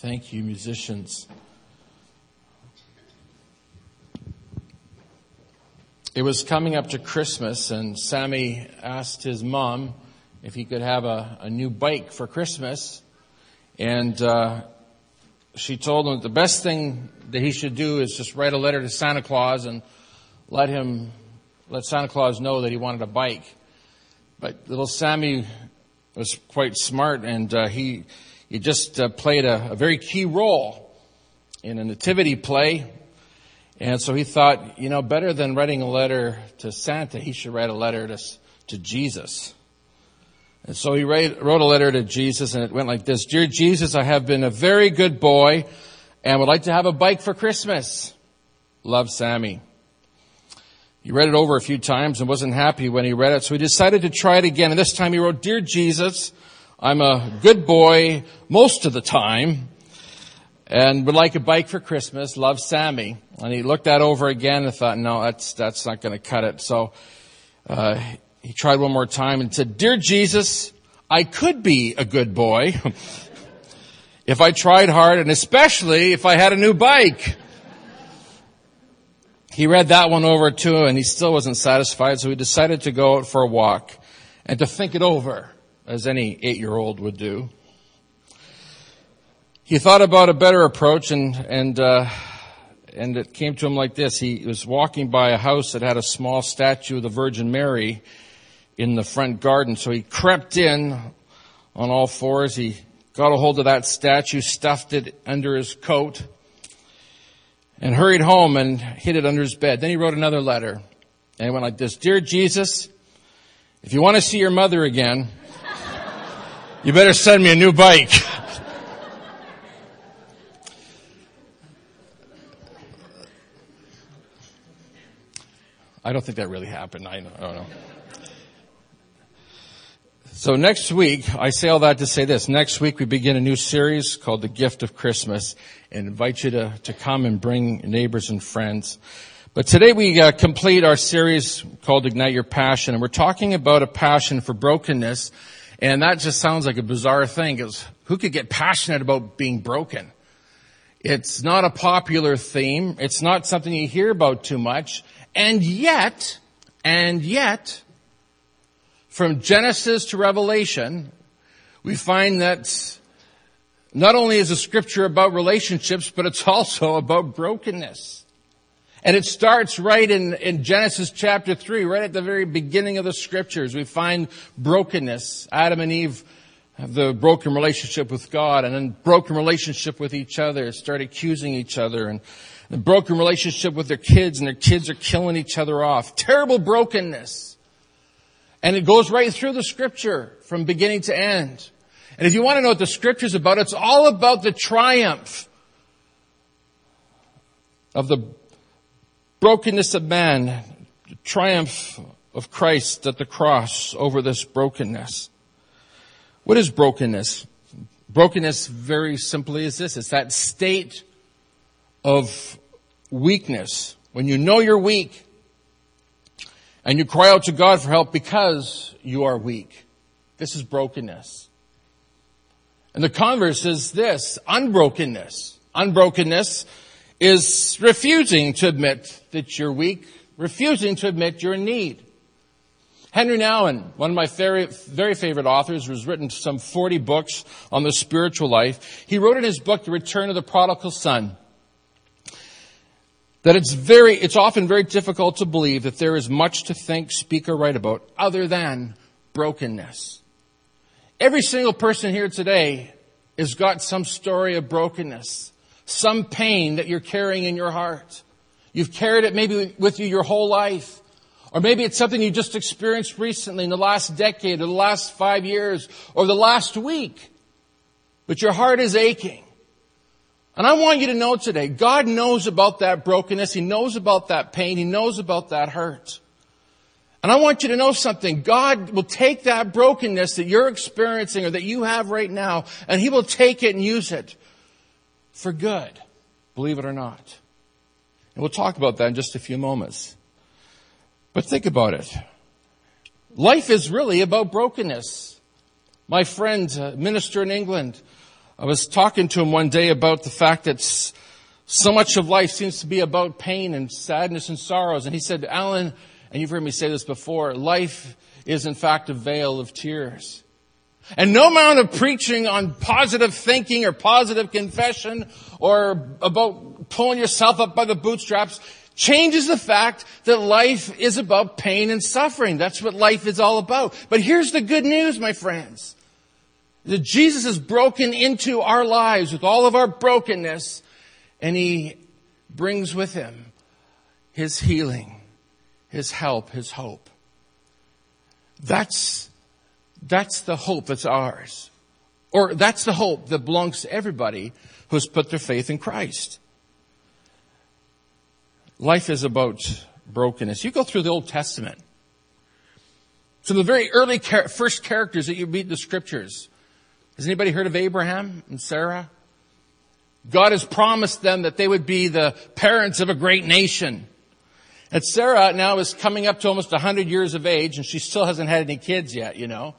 Thank you, musicians. It was coming up to Christmas, and Sammy asked his mom if he could have a, a new bike for Christmas. And uh, she told him the best thing that he should do is just write a letter to Santa Claus and let him let Santa Claus know that he wanted a bike. But little Sammy was quite smart, and uh, he he just uh, played a, a very key role in a nativity play. And so he thought, you know, better than writing a letter to Santa, he should write a letter to, to Jesus. And so he wrote a letter to Jesus and it went like this. Dear Jesus, I have been a very good boy and would like to have a bike for Christmas. Love Sammy. He read it over a few times and wasn't happy when he read it, so he decided to try it again. And this time he wrote, Dear Jesus, I'm a good boy most of the time and would like a bike for Christmas. Love Sammy. And he looked that over again and thought, no, that's, that's not going to cut it. So, uh, he tried one more time and said, Dear Jesus, I could be a good boy if I tried hard and especially if I had a new bike. He read that one over too and he still wasn't satisfied so he decided to go out for a walk and to think it over as any eight year old would do. He thought about a better approach and, and, uh, and it came to him like this. He was walking by a house that had a small statue of the Virgin Mary in the front garden. So he crept in on all fours. He got a hold of that statue, stuffed it under his coat, and hurried home and hid it under his bed. Then he wrote another letter. And it went like this. Dear Jesus, if you want to see your mother again, you better send me a new bike. I don't think that really happened. I don't know. So next week, I say all that to say this. Next week we begin a new series called The Gift of Christmas and invite you to, to come and bring neighbors and friends. But today we uh, complete our series called Ignite Your Passion and we're talking about a passion for brokenness and that just sounds like a bizarre thing because who could get passionate about being broken? It's not a popular theme. It's not something you hear about too much. And yet, and yet, from Genesis to Revelation, we find that not only is the scripture about relationships, but it's also about brokenness. And it starts right in, in Genesis chapter 3, right at the very beginning of the scriptures. We find brokenness. Adam and Eve have the broken relationship with God and then broken relationship with each other, start accusing each other and the broken relationship with their kids and their kids are killing each other off. Terrible brokenness. And it goes right through the scripture from beginning to end. And if you want to know what the scripture's about, it's all about the triumph of the brokenness of man, the triumph of Christ at the cross over this brokenness. What is brokenness? Brokenness very simply is this. It's that state of weakness. When you know you're weak, and you cry out to God for help because you are weak. This is brokenness. And the converse is this, unbrokenness. Unbrokenness is refusing to admit that you're weak, refusing to admit you're in need. Henry Nouwen, one of my very, very favorite authors, who's written some 40 books on the spiritual life, he wrote in his book, The Return of the Prodigal Son, that it's very, it's often very difficult to believe that there is much to think, speak, or write about other than brokenness. Every single person here today has got some story of brokenness, some pain that you're carrying in your heart. You've carried it maybe with you your whole life. Or maybe it's something you just experienced recently in the last decade or the last five years or the last week. But your heart is aching. And I want you to know today, God knows about that brokenness. He knows about that pain. He knows about that hurt. And I want you to know something. God will take that brokenness that you're experiencing or that you have right now, and He will take it and use it for good. Believe it or not. And we'll talk about that in just a few moments. But think about it. Life is really about brokenness. My friend, uh, minister in England, I was talking to him one day about the fact that so much of life seems to be about pain and sadness and sorrows. And he said, Alan, and you've heard me say this before, life is in fact a vale of tears. And no amount of preaching on positive thinking or positive confession or about pulling yourself up by the bootstraps changes the fact that life is about pain and suffering. That's what life is all about. But here's the good news, my friends. That Jesus has broken into our lives with all of our brokenness and He brings with Him His healing, His help, His hope. That's, that's the hope that's ours. Or that's the hope that belongs to everybody who's put their faith in Christ. Life is about brokenness. You go through the Old Testament. Some of the very early first characters that you meet in the scriptures. Has anybody heard of Abraham and Sarah? God has promised them that they would be the parents of a great nation. And Sarah now is coming up to almost 100 years of age and she still hasn't had any kids yet, you know.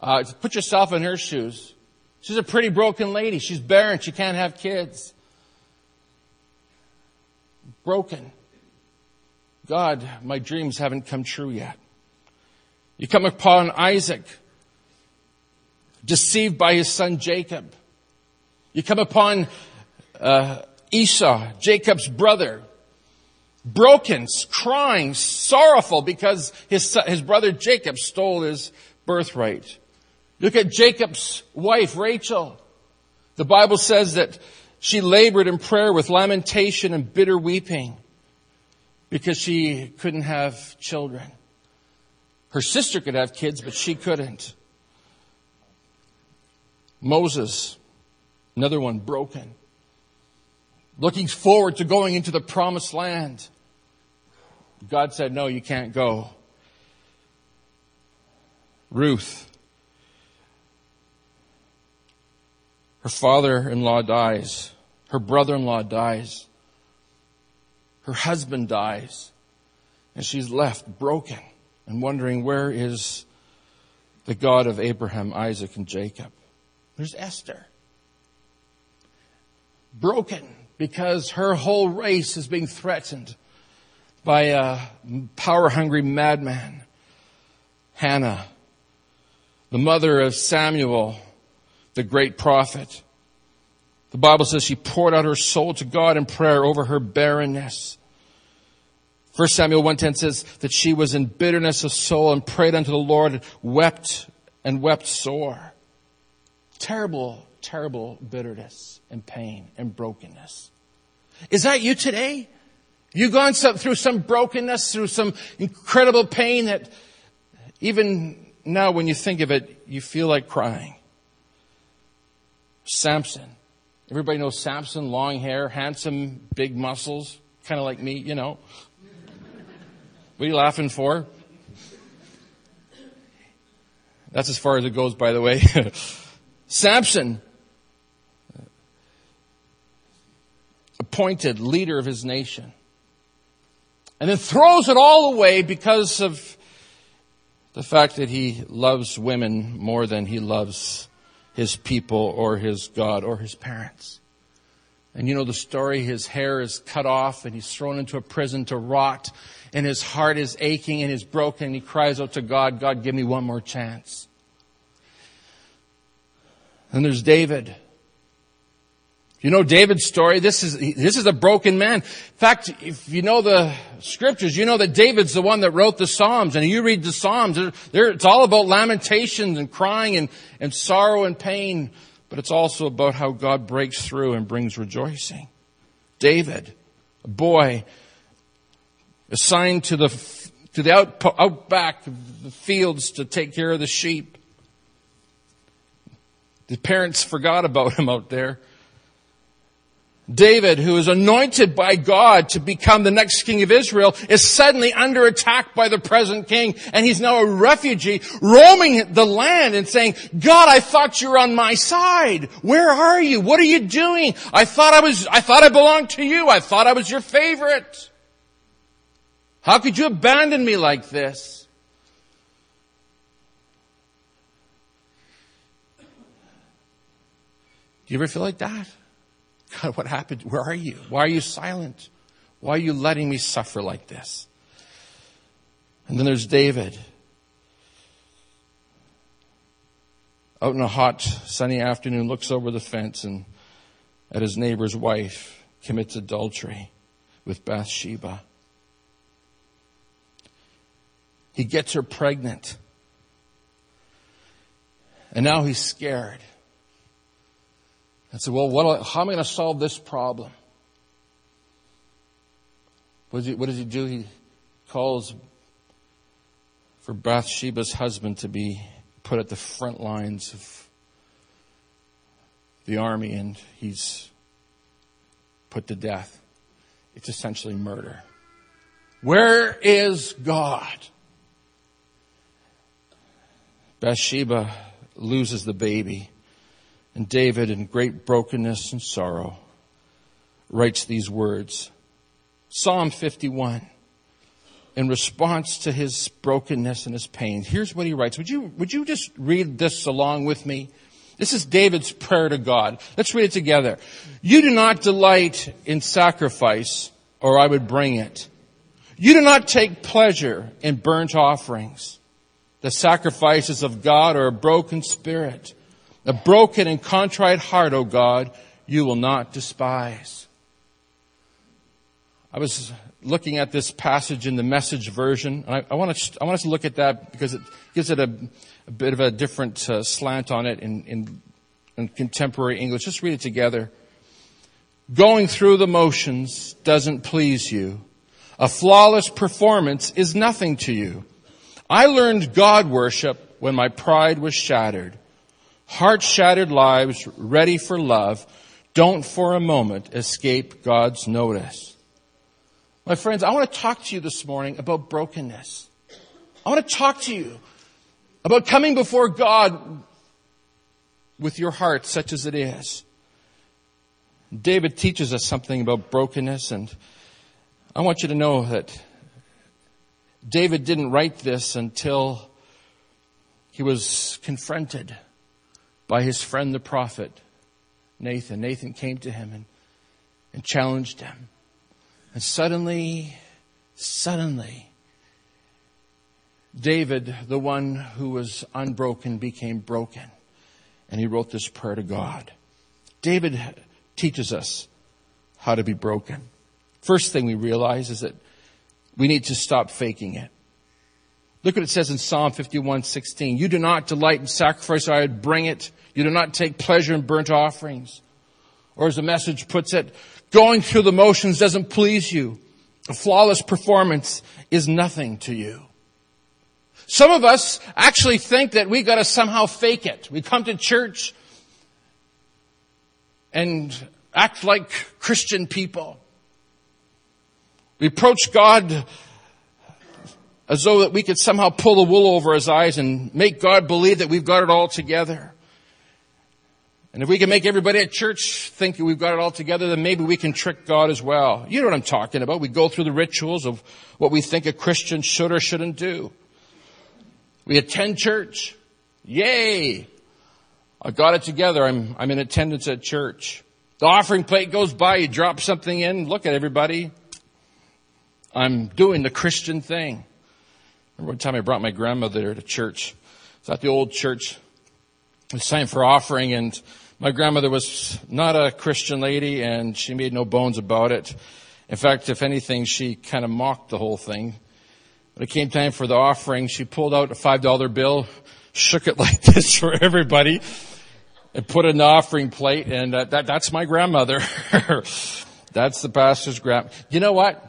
Uh, put yourself in her shoes. She's a pretty broken lady. She's barren. She can't have kids broken. God, my dreams haven't come true yet. You come upon Isaac, deceived by his son Jacob. You come upon uh, Esau, Jacob's brother, broken, crying, sorrowful because his, his brother Jacob stole his birthright. Look at Jacob's wife, Rachel. The Bible says that she labored in prayer with lamentation and bitter weeping because she couldn't have children. Her sister could have kids, but she couldn't. Moses, another one broken, looking forward to going into the promised land. God said, no, you can't go. Ruth, Her father-in-law dies. Her brother-in-law dies. Her husband dies. And she's left broken and wondering where is the God of Abraham, Isaac, and Jacob. There's Esther. Broken because her whole race is being threatened by a power hungry madman. Hannah, the mother of Samuel, the great prophet. The Bible says she poured out her soul to God in prayer over her barrenness. 1 Samuel 1.10 says that she was in bitterness of soul and prayed unto the Lord, and wept and wept sore. Terrible, terrible bitterness and pain and brokenness. Is that you today? You've gone through some brokenness, through some incredible pain that even now when you think of it, you feel like crying. Samson. Everybody knows Samson, long hair, handsome, big muscles, kind of like me, you know. What are you laughing for? That's as far as it goes, by the way. Samson, appointed leader of his nation, and then throws it all away because of the fact that he loves women more than he loves his people or his God or his parents. And you know the story, his hair is cut off and he's thrown into a prison to rot and his heart is aching and is broken and he cries out to God, God, give me one more chance. And there's David you know David's story? This is, this is a broken man. In fact, if you know the scriptures, you know that David's the one that wrote the Psalms. And you read the Psalms, they're, it's all about lamentations and crying and, and sorrow and pain. But it's also about how God breaks through and brings rejoicing. David, a boy, assigned to the, to the out, outback of the fields to take care of the sheep. The parents forgot about him out there. David, who is anointed by God to become the next king of Israel, is suddenly under attack by the present king, and he's now a refugee, roaming the land and saying, God, I thought you were on my side. Where are you? What are you doing? I thought I was, I thought I belonged to you. I thought I was your favorite. How could you abandon me like this? Do you ever feel like that? God, what happened? Where are you? Why are you silent? Why are you letting me suffer like this? And then there's David. Out in a hot, sunny afternoon, looks over the fence and at his neighbor's wife, commits adultery with Bathsheba. He gets her pregnant. And now he's scared. And said, well, what, how am I going to solve this problem? What does, he, what does he do? He calls for Bathsheba's husband to be put at the front lines of the army and he's put to death. It's essentially murder. Where is God? Bathsheba loses the baby, and David, in great brokenness and sorrow, writes these words Psalm 51 in response to his brokenness and his pain. Here's what he writes. Would you, would you just read this along with me? This is David's prayer to God. Let's read it together. You do not delight in sacrifice, or I would bring it. You do not take pleasure in burnt offerings. The sacrifices of God are a broken spirit. A broken and contrite heart, O God, you will not despise. I was looking at this passage in the message version, and I, I, want, to, I want us to look at that because it gives it a, a bit of a different uh, slant on it in, in, in contemporary English. Just read it together. Going through the motions doesn't please you. A flawless performance is nothing to you. I learned God worship when my pride was shattered. Heart shattered lives ready for love don't for a moment escape God's notice. My friends, I want to talk to you this morning about brokenness. I want to talk to you about coming before God with your heart such as it is. David teaches us something about brokenness and I want you to know that David didn't write this until he was confronted by his friend the prophet Nathan. Nathan came to him and, and challenged him. And suddenly, suddenly, David, the one who was unbroken, became broken. And he wrote this prayer to God. David teaches us how to be broken. First thing we realize is that we need to stop faking it. Look what it says in Psalm 51, 16. You do not delight in sacrifice, I would bring it. You do not take pleasure in burnt offerings. Or as the message puts it, going through the motions doesn't please you. A flawless performance is nothing to you. Some of us actually think that we gotta somehow fake it. We come to church and act like Christian people. We approach God as though that we could somehow pull the wool over his eyes and make God believe that we've got it all together. And if we can make everybody at church think we've got it all together, then maybe we can trick God as well. You know what I'm talking about. We go through the rituals of what we think a Christian should or shouldn't do. We attend church. Yay! I've got it together. I'm, I'm in attendance at church. The offering plate goes by. You drop something in. Look at everybody. I'm doing the Christian thing. Remember one time I brought my grandmother to church. It's at the old church. It was time for offering and my grandmother was not a Christian lady and she made no bones about it. In fact, if anything, she kind of mocked the whole thing. When it came time for the offering, she pulled out a five dollar bill, shook it like this for everybody, and put it in the offering plate. And uh, that, that's my grandmother. that's the pastor's grand. You know what?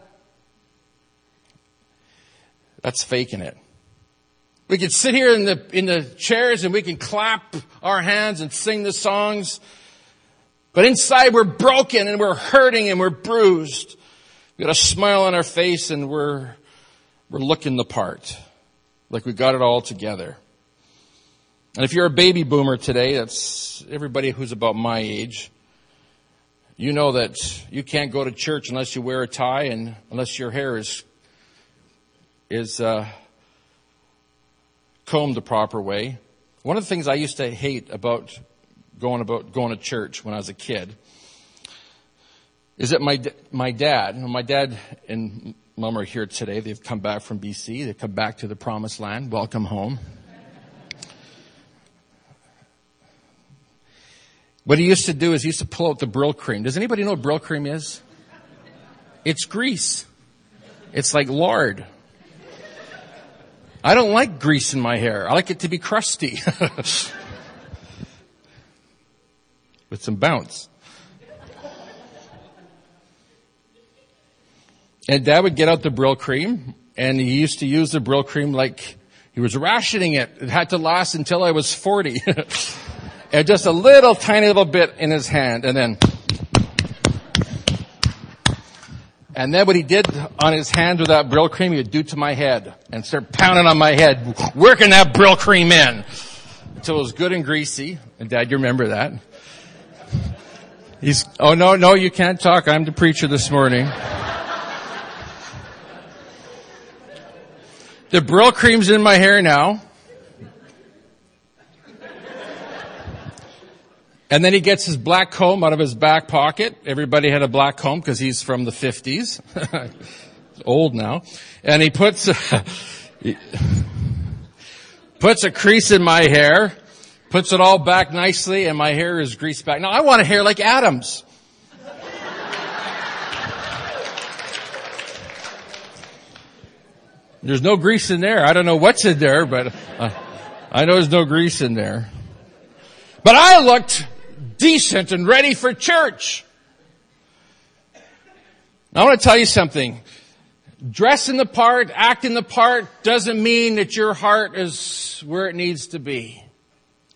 That's faking it. We can sit here in the, in the chairs and we can clap our hands and sing the songs. But inside we're broken and we're hurting and we're bruised. We got a smile on our face and we're, we're looking the part. Like we got it all together. And if you're a baby boomer today, that's everybody who's about my age. You know that you can't go to church unless you wear a tie and unless your hair is is uh, combed the proper way. One of the things I used to hate about going about going to church when I was a kid is that my my dad, my dad and mom are here today. They've come back from BC. They've come back to the promised land. Welcome home. What he used to do is he used to pull out the Brylcreem. Does anybody know what Brylcreem is? It's grease. It's like lard. I don't like grease in my hair. I like it to be crusty. With some bounce. And dad would get out the Brylcreem, and he used to use the Brylcreem like he was rationing it. It had to last until I was 40. and just a little tiny little bit in his hand and then And then what he did on his hands with that Brylcreem, he would do to my head and start pounding on my head, working that Brylcreem in until it was good and greasy. And dad, you remember that? He's, oh no, no, you can't talk. I'm the preacher this morning. the Brylcreem's in my hair now. And then he gets his black comb out of his back pocket. Everybody had a black comb because he's from the 50s. old now. And he puts, a, he puts a crease in my hair, puts it all back nicely, and my hair is greased back. Now I want a hair like Adam's. There's no grease in there. I don't know what's in there, but uh, I know there's no grease in there. But I looked decent and ready for church. Now, I want to tell you something. Dressing the part, acting the part doesn't mean that your heart is where it needs to be.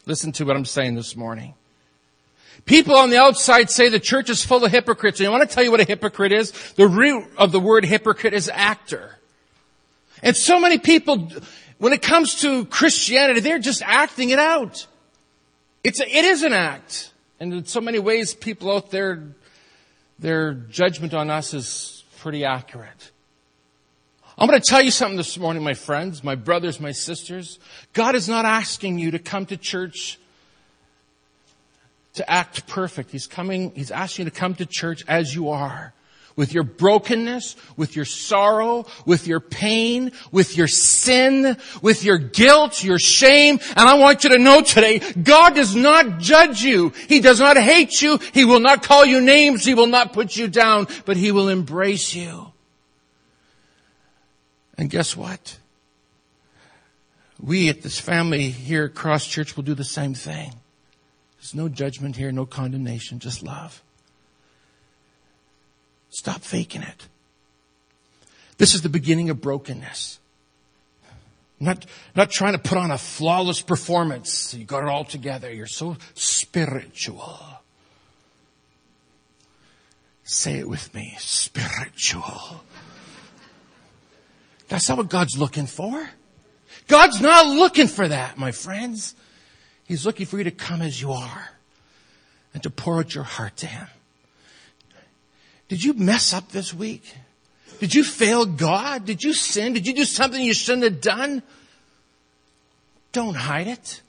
Listen to what I'm saying this morning. People on the outside say the church is full of hypocrites. And I want to tell you what a hypocrite is. The root of the word hypocrite is actor. And so many people, when it comes to Christianity, they're just acting it out. It's a, it is an act. And in so many ways, people out there, their judgment on us is pretty accurate. I'm going to tell you something this morning, my friends, my brothers, my sisters. God is not asking you to come to church to act perfect. He's coming, He's asking you to come to church as you are with your brokenness, with your sorrow, with your pain, with your sin, with your guilt, your shame. And I want you to know today, God does not judge you. He does not hate you. He will not call you names. He will not put you down, but He will embrace you. And guess what? We at this family here at Cross Church will do the same thing. There's no judgment here, no condemnation, just love. Stop faking it. This is the beginning of brokenness. Not, not trying to put on a flawless performance. You got it all together. You're so spiritual. Say it with me. Spiritual. That's not what God's looking for. God's not looking for that, my friends. He's looking for you to come as you are and to pour out your heart to Him. Did you mess up this week? Did you fail God? Did you sin? Did you do something you shouldn't have done? Don't hide it.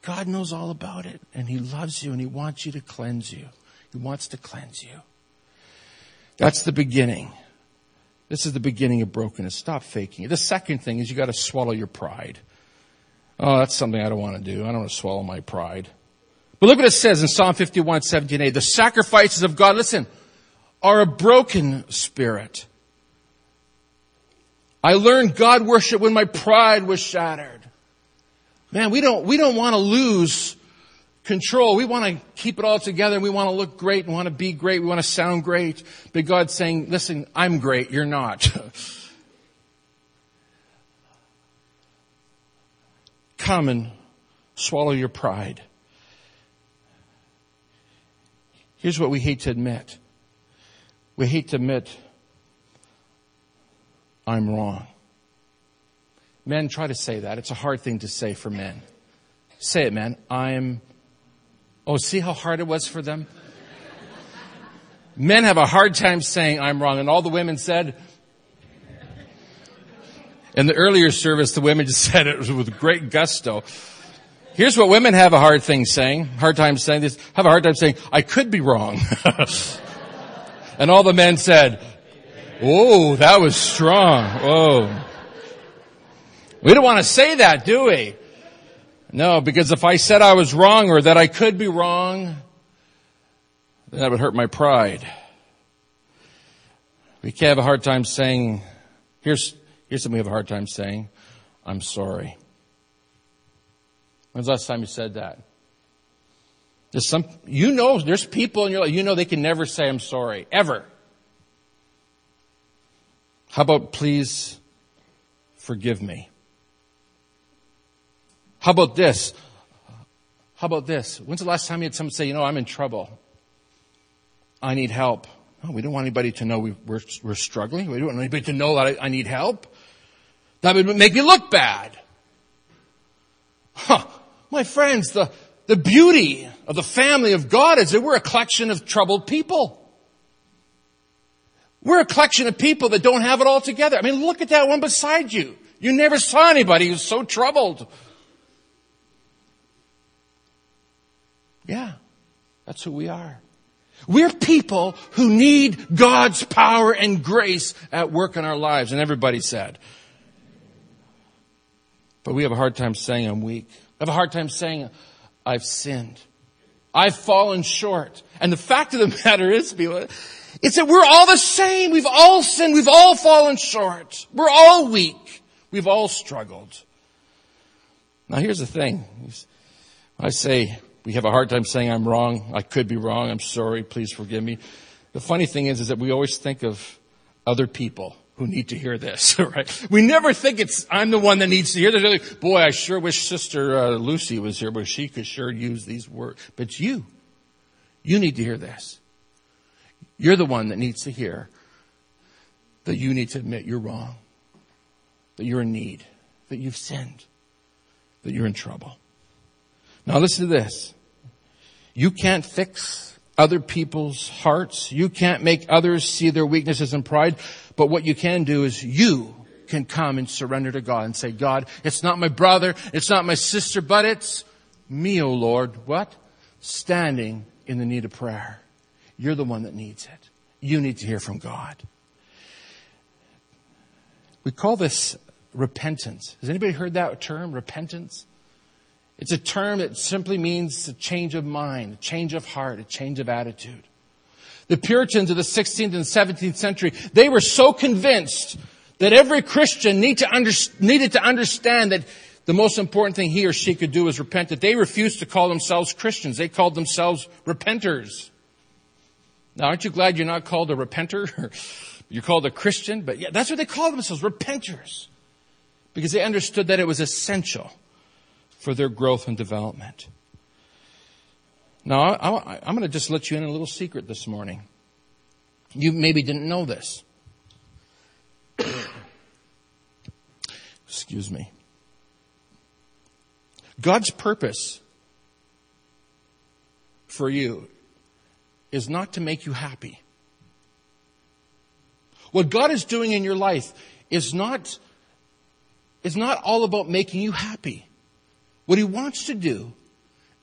God knows all about it and He loves you and He wants you to cleanse you. He wants to cleanse you. That's the beginning. This is the beginning of brokenness. Stop faking it. The second thing is you got to swallow your pride. Oh, that's something I don't want to do. I don't want to swallow my pride. But look what it says in Psalm 51, 17a. The sacrifices of God, listen, are a broken spirit. I learned God worship when my pride was shattered. Man, we don't, we don't want to lose control. We want to keep it all together. We want to look great and want to be great. We want to sound great. But God's saying, listen, I'm great. You're not. Come and swallow your pride. Here's what we hate to admit. We hate to admit, I'm wrong. Men try to say that. It's a hard thing to say for men. Say it, man. I'm. Oh, see how hard it was for them? Men have a hard time saying I'm wrong. And all the women said, in the earlier service, the women just said it with great gusto. Here's what women have a hard thing saying, hard time saying this, have a hard time saying, I could be wrong. and all the men said, Oh, that was strong. Oh. We don't want to say that, do we? No, because if I said I was wrong or that I could be wrong, then that would hurt my pride. We can have a hard time saying, here's, here's something we have a hard time saying, I'm sorry. When's the last time you said that? There's some, you know, there's people in your life, you know they can never say I'm sorry, ever. How about please forgive me? How about this? How about this? When's the last time you had someone say, you know, I'm in trouble? I need help. Oh, we don't want anybody to know we, are we're, we're struggling. We don't want anybody to know that I, I need help. That would make me look bad. Huh. My friends, the, the beauty of the family of God is that we're a collection of troubled people. We're a collection of people that don't have it all together. I mean, look at that one beside you. You never saw anybody who's so troubled. Yeah, that's who we are. We're people who need God's power and grace at work in our lives. And everybody said. But we have a hard time saying I'm weak. I have a hard time saying I've sinned. I've fallen short. And the fact of the matter is, people, it's that we're all the same. We've all sinned. We've all fallen short. We're all weak. We've all struggled. Now here's the thing. I say we have a hard time saying I'm wrong. I could be wrong. I'm sorry. Please forgive me. The funny thing is, is that we always think of other people who need to hear this, right? We never think it's, I'm the one that needs to hear this. Boy, I sure wish Sister uh, Lucy was here, but she could sure use these words. But you, you need to hear this. You're the one that needs to hear that you need to admit you're wrong, that you're in need, that you've sinned, that you're in trouble. Now listen to this. You can't fix other people's hearts. You can't make others see their weaknesses and pride. But what you can do is you can come and surrender to God and say, God, it's not my brother, it's not my sister, but it's me, O Lord. What? Standing in the need of prayer. You're the one that needs it. You need to hear from God. We call this repentance. Has anybody heard that term, repentance? It's a term that simply means a change of mind, a change of heart, a change of attitude. The Puritans of the 16th and 17th century, they were so convinced that every Christian need to under, needed to understand that the most important thing he or she could do was repent, that they refused to call themselves Christians. They called themselves repenters. Now, aren't you glad you're not called a repenter? you're called a Christian, but yeah, that's what they called themselves, repenters. Because they understood that it was essential for their growth and development. Now, I, am going to just let you in a little secret this morning. You maybe didn't know this. Excuse me. God's purpose for you is not to make you happy. What God is doing in your life is not, is not all about making you happy. What He wants to do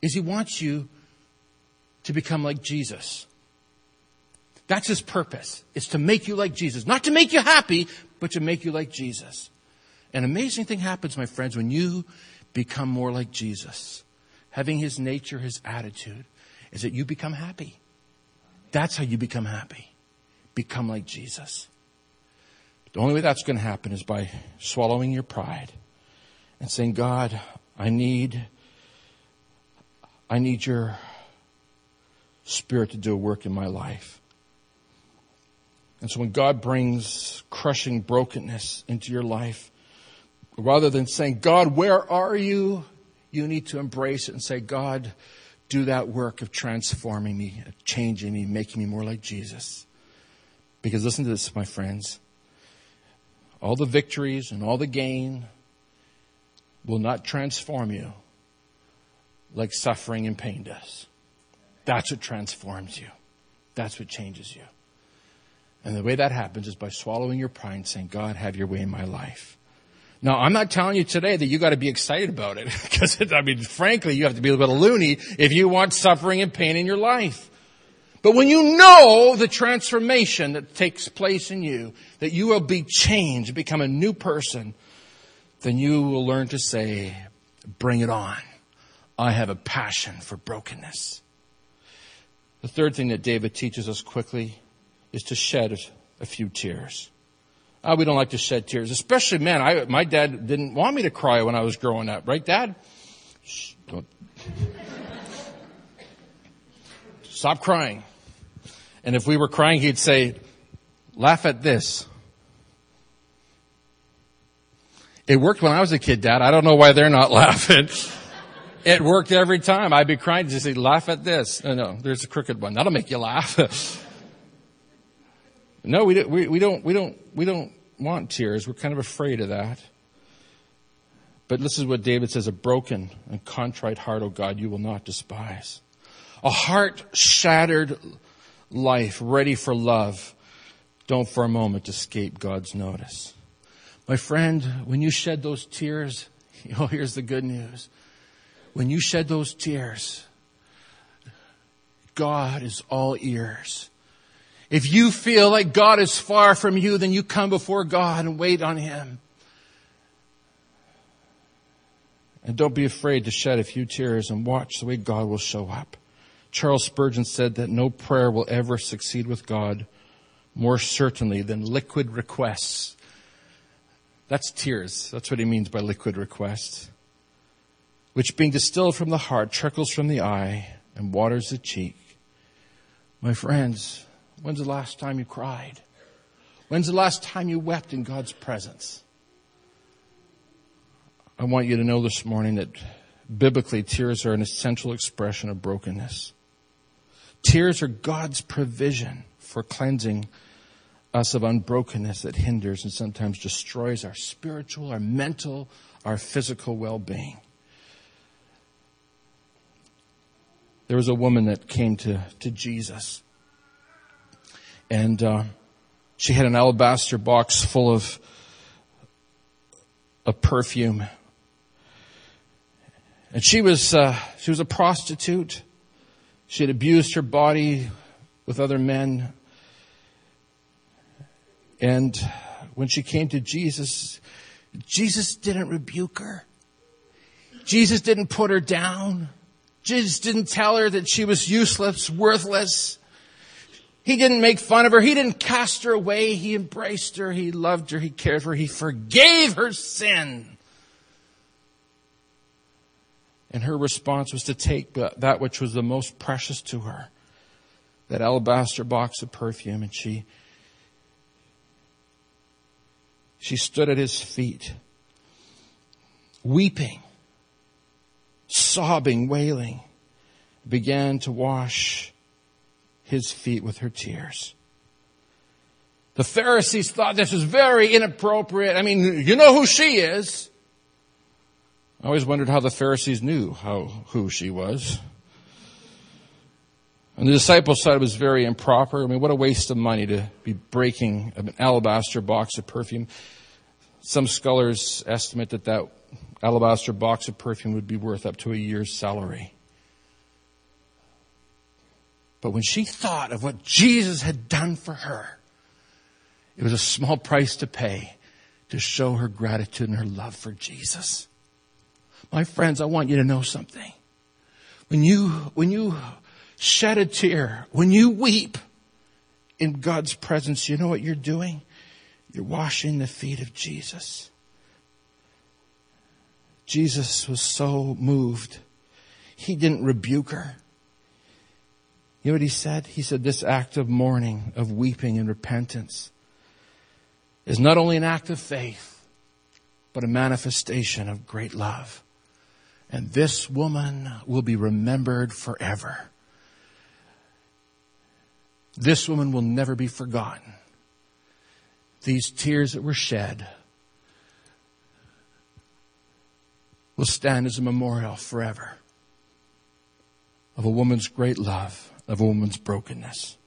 is He wants you to become like Jesus. That's His purpose. It's to make you like Jesus. Not to make you happy, but to make you like Jesus. An amazing thing happens, my friends, when you become more like Jesus. Having His nature, His attitude, is that you become happy. That's how you become happy. Become like Jesus. The only way that's going to happen is by swallowing your pride and saying, God, I need, I need your spirit to do a work in my life. And so when God brings crushing brokenness into your life, rather than saying, God, where are you? You need to embrace it and say, God, do that work of transforming me, changing me, making me more like Jesus. Because listen to this, my friends. All the victories and all the gain will not transform you like suffering and pain does. That's what transforms you. That's what changes you. And the way that happens is by swallowing your pride and saying, God, have your way in my life. Now, I'm not telling you today that you got to be excited about it, because I mean, frankly, you have to be a little bit loony if you want suffering and pain in your life. But when you know the transformation that takes place in you, that you will be changed, become a new person, then you will learn to say, bring it on. I have a passion for brokenness. The third thing that David teaches us quickly is to shed a few tears. Oh, we don't like to shed tears, especially men. I, my dad didn't want me to cry when I was growing up, right, Dad? Shh, don't. Stop crying. And if we were crying, he'd say, laugh at this. It worked when I was a kid, Dad. I don't know why they're not laughing. It worked every time. I'd be crying to say, laugh at this. No, no, there's a crooked one. That'll make you laugh. no, we, we, we don't, we don't, we don't want tears. We're kind of afraid of that. But this is what David says, a broken and contrite heart, O God, you will not despise. A heart shattered life, ready for love, don't for a moment escape God's notice. My friend, when you shed those tears, oh, here's the good news. When you shed those tears, God is all ears. If you feel like God is far from you, then you come before God and wait on Him. And don't be afraid to shed a few tears and watch the way God will show up. Charles Spurgeon said that no prayer will ever succeed with God more certainly than liquid requests. That's tears. That's what he means by liquid request. Which being distilled from the heart trickles from the eye and waters the cheek. My friends, when's the last time you cried? When's the last time you wept in God's presence? I want you to know this morning that biblically tears are an essential expression of brokenness. Tears are God's provision for cleansing us of unbrokenness that hinders and sometimes destroys our spiritual, our mental, our physical well-being. There was a woman that came to, to Jesus and uh, she had an alabaster box full of a perfume. And she was, uh, she was a prostitute. She had abused her body with other men. And when she came to Jesus, Jesus didn't rebuke her. Jesus didn't put her down. Jesus didn't tell her that she was useless, worthless. He didn't make fun of her. He didn't cast her away. He embraced her. He loved her. He cared for her. He forgave her sin. And her response was to take that which was the most precious to her, that alabaster box of perfume, and she, she stood at his feet, weeping, sobbing, wailing, began to wash his feet with her tears. The Pharisees thought this was very inappropriate. I mean, you know who she is. I always wondered how the Pharisees knew how, who she was. And the disciples thought it was very improper. I mean, what a waste of money to be breaking an alabaster box of perfume. Some scholars estimate that that alabaster box of perfume would be worth up to a year's salary. But when she thought of what Jesus had done for her, it was a small price to pay to show her gratitude and her love for Jesus. My friends, I want you to know something. When you, when you shed a tear, when you weep in God's presence, you know what you're doing? You're washing the feet of Jesus. Jesus was so moved. He didn't rebuke her. You know what he said? He said this act of mourning, of weeping and repentance is not only an act of faith, but a manifestation of great love. And this woman will be remembered forever. This woman will never be forgotten. These tears that were shed will stand as a memorial forever of a woman's great love, of a woman's brokenness.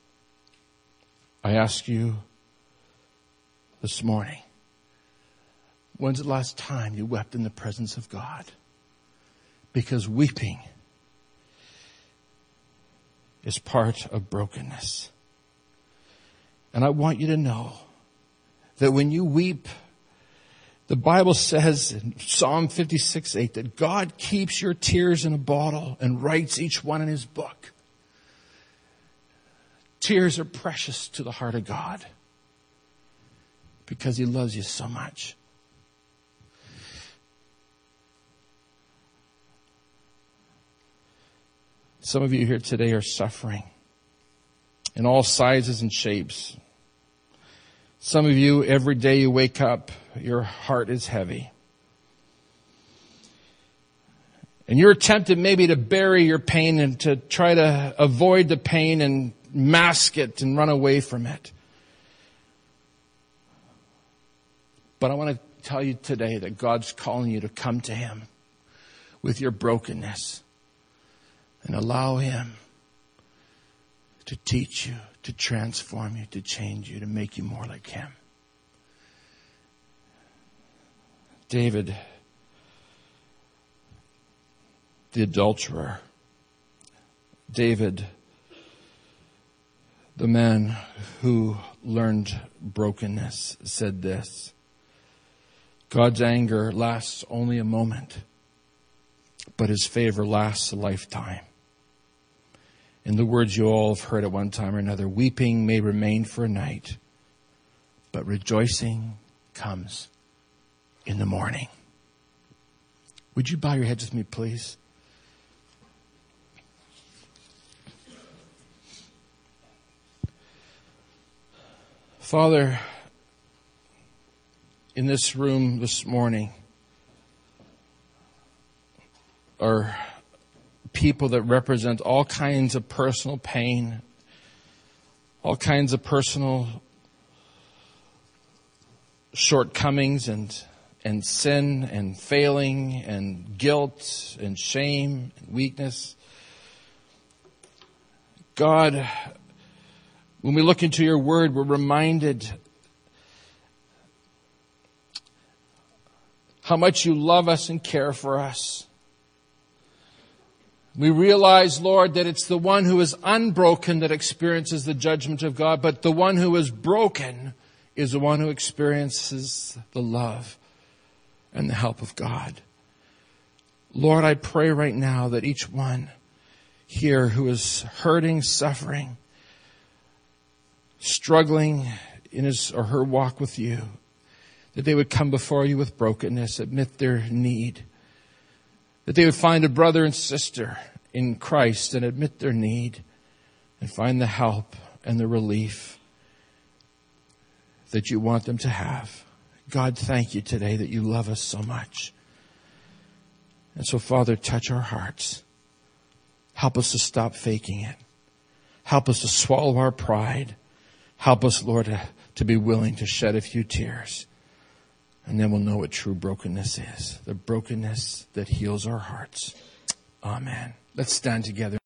I ask you this morning, When's the last time you wept in the presence of God? Because weeping is part of brokenness. And I want you to know that when you weep, the Bible says in Psalm 56, 8 that God keeps your tears in a bottle and writes each one in his book. Tears are precious to the heart of God because he loves you so much. Some of you here today are suffering in all sizes and shapes. Some of you, every day you wake up, your heart is heavy. And you're tempted maybe to bury your pain and to try to avoid the pain and mask it and run away from it. But I want to tell you today that God's calling you to come to Him with your brokenness and allow Him to teach you, to transform you, to change you, to make you more like Him. David, the adulterer, David, the man who learned brokenness, said this God's anger lasts only a moment, but his favor lasts a lifetime. In the words you all have heard at one time or another, weeping may remain for a night, but rejoicing comes in the morning. Would you bow your heads with me, please? Father, in this room this morning are people that represent all kinds of personal pain, all kinds of personal shortcomings and and sin and failing and guilt and shame and weakness. God, when we look into your word, we're reminded how much you love us and care for us. We realize, Lord, that it's the one who is unbroken that experiences the judgment of God, but the one who is broken is the one who experiences the love and the help of God. Lord, I pray right now that each one here who is hurting, suffering, struggling in his or her walk with you, that they would come before you with brokenness, admit their need, that they would find a brother and sister in Christ and admit their need and find the help and the relief that you want them to have. God, thank you today that you love us so much. And so, Father, touch our hearts. Help us to stop faking it. Help us to swallow our pride. Help us, Lord, to, to be willing to shed a few tears. And then we'll know what true brokenness is the brokenness that heals our hearts. Amen. Let's stand together.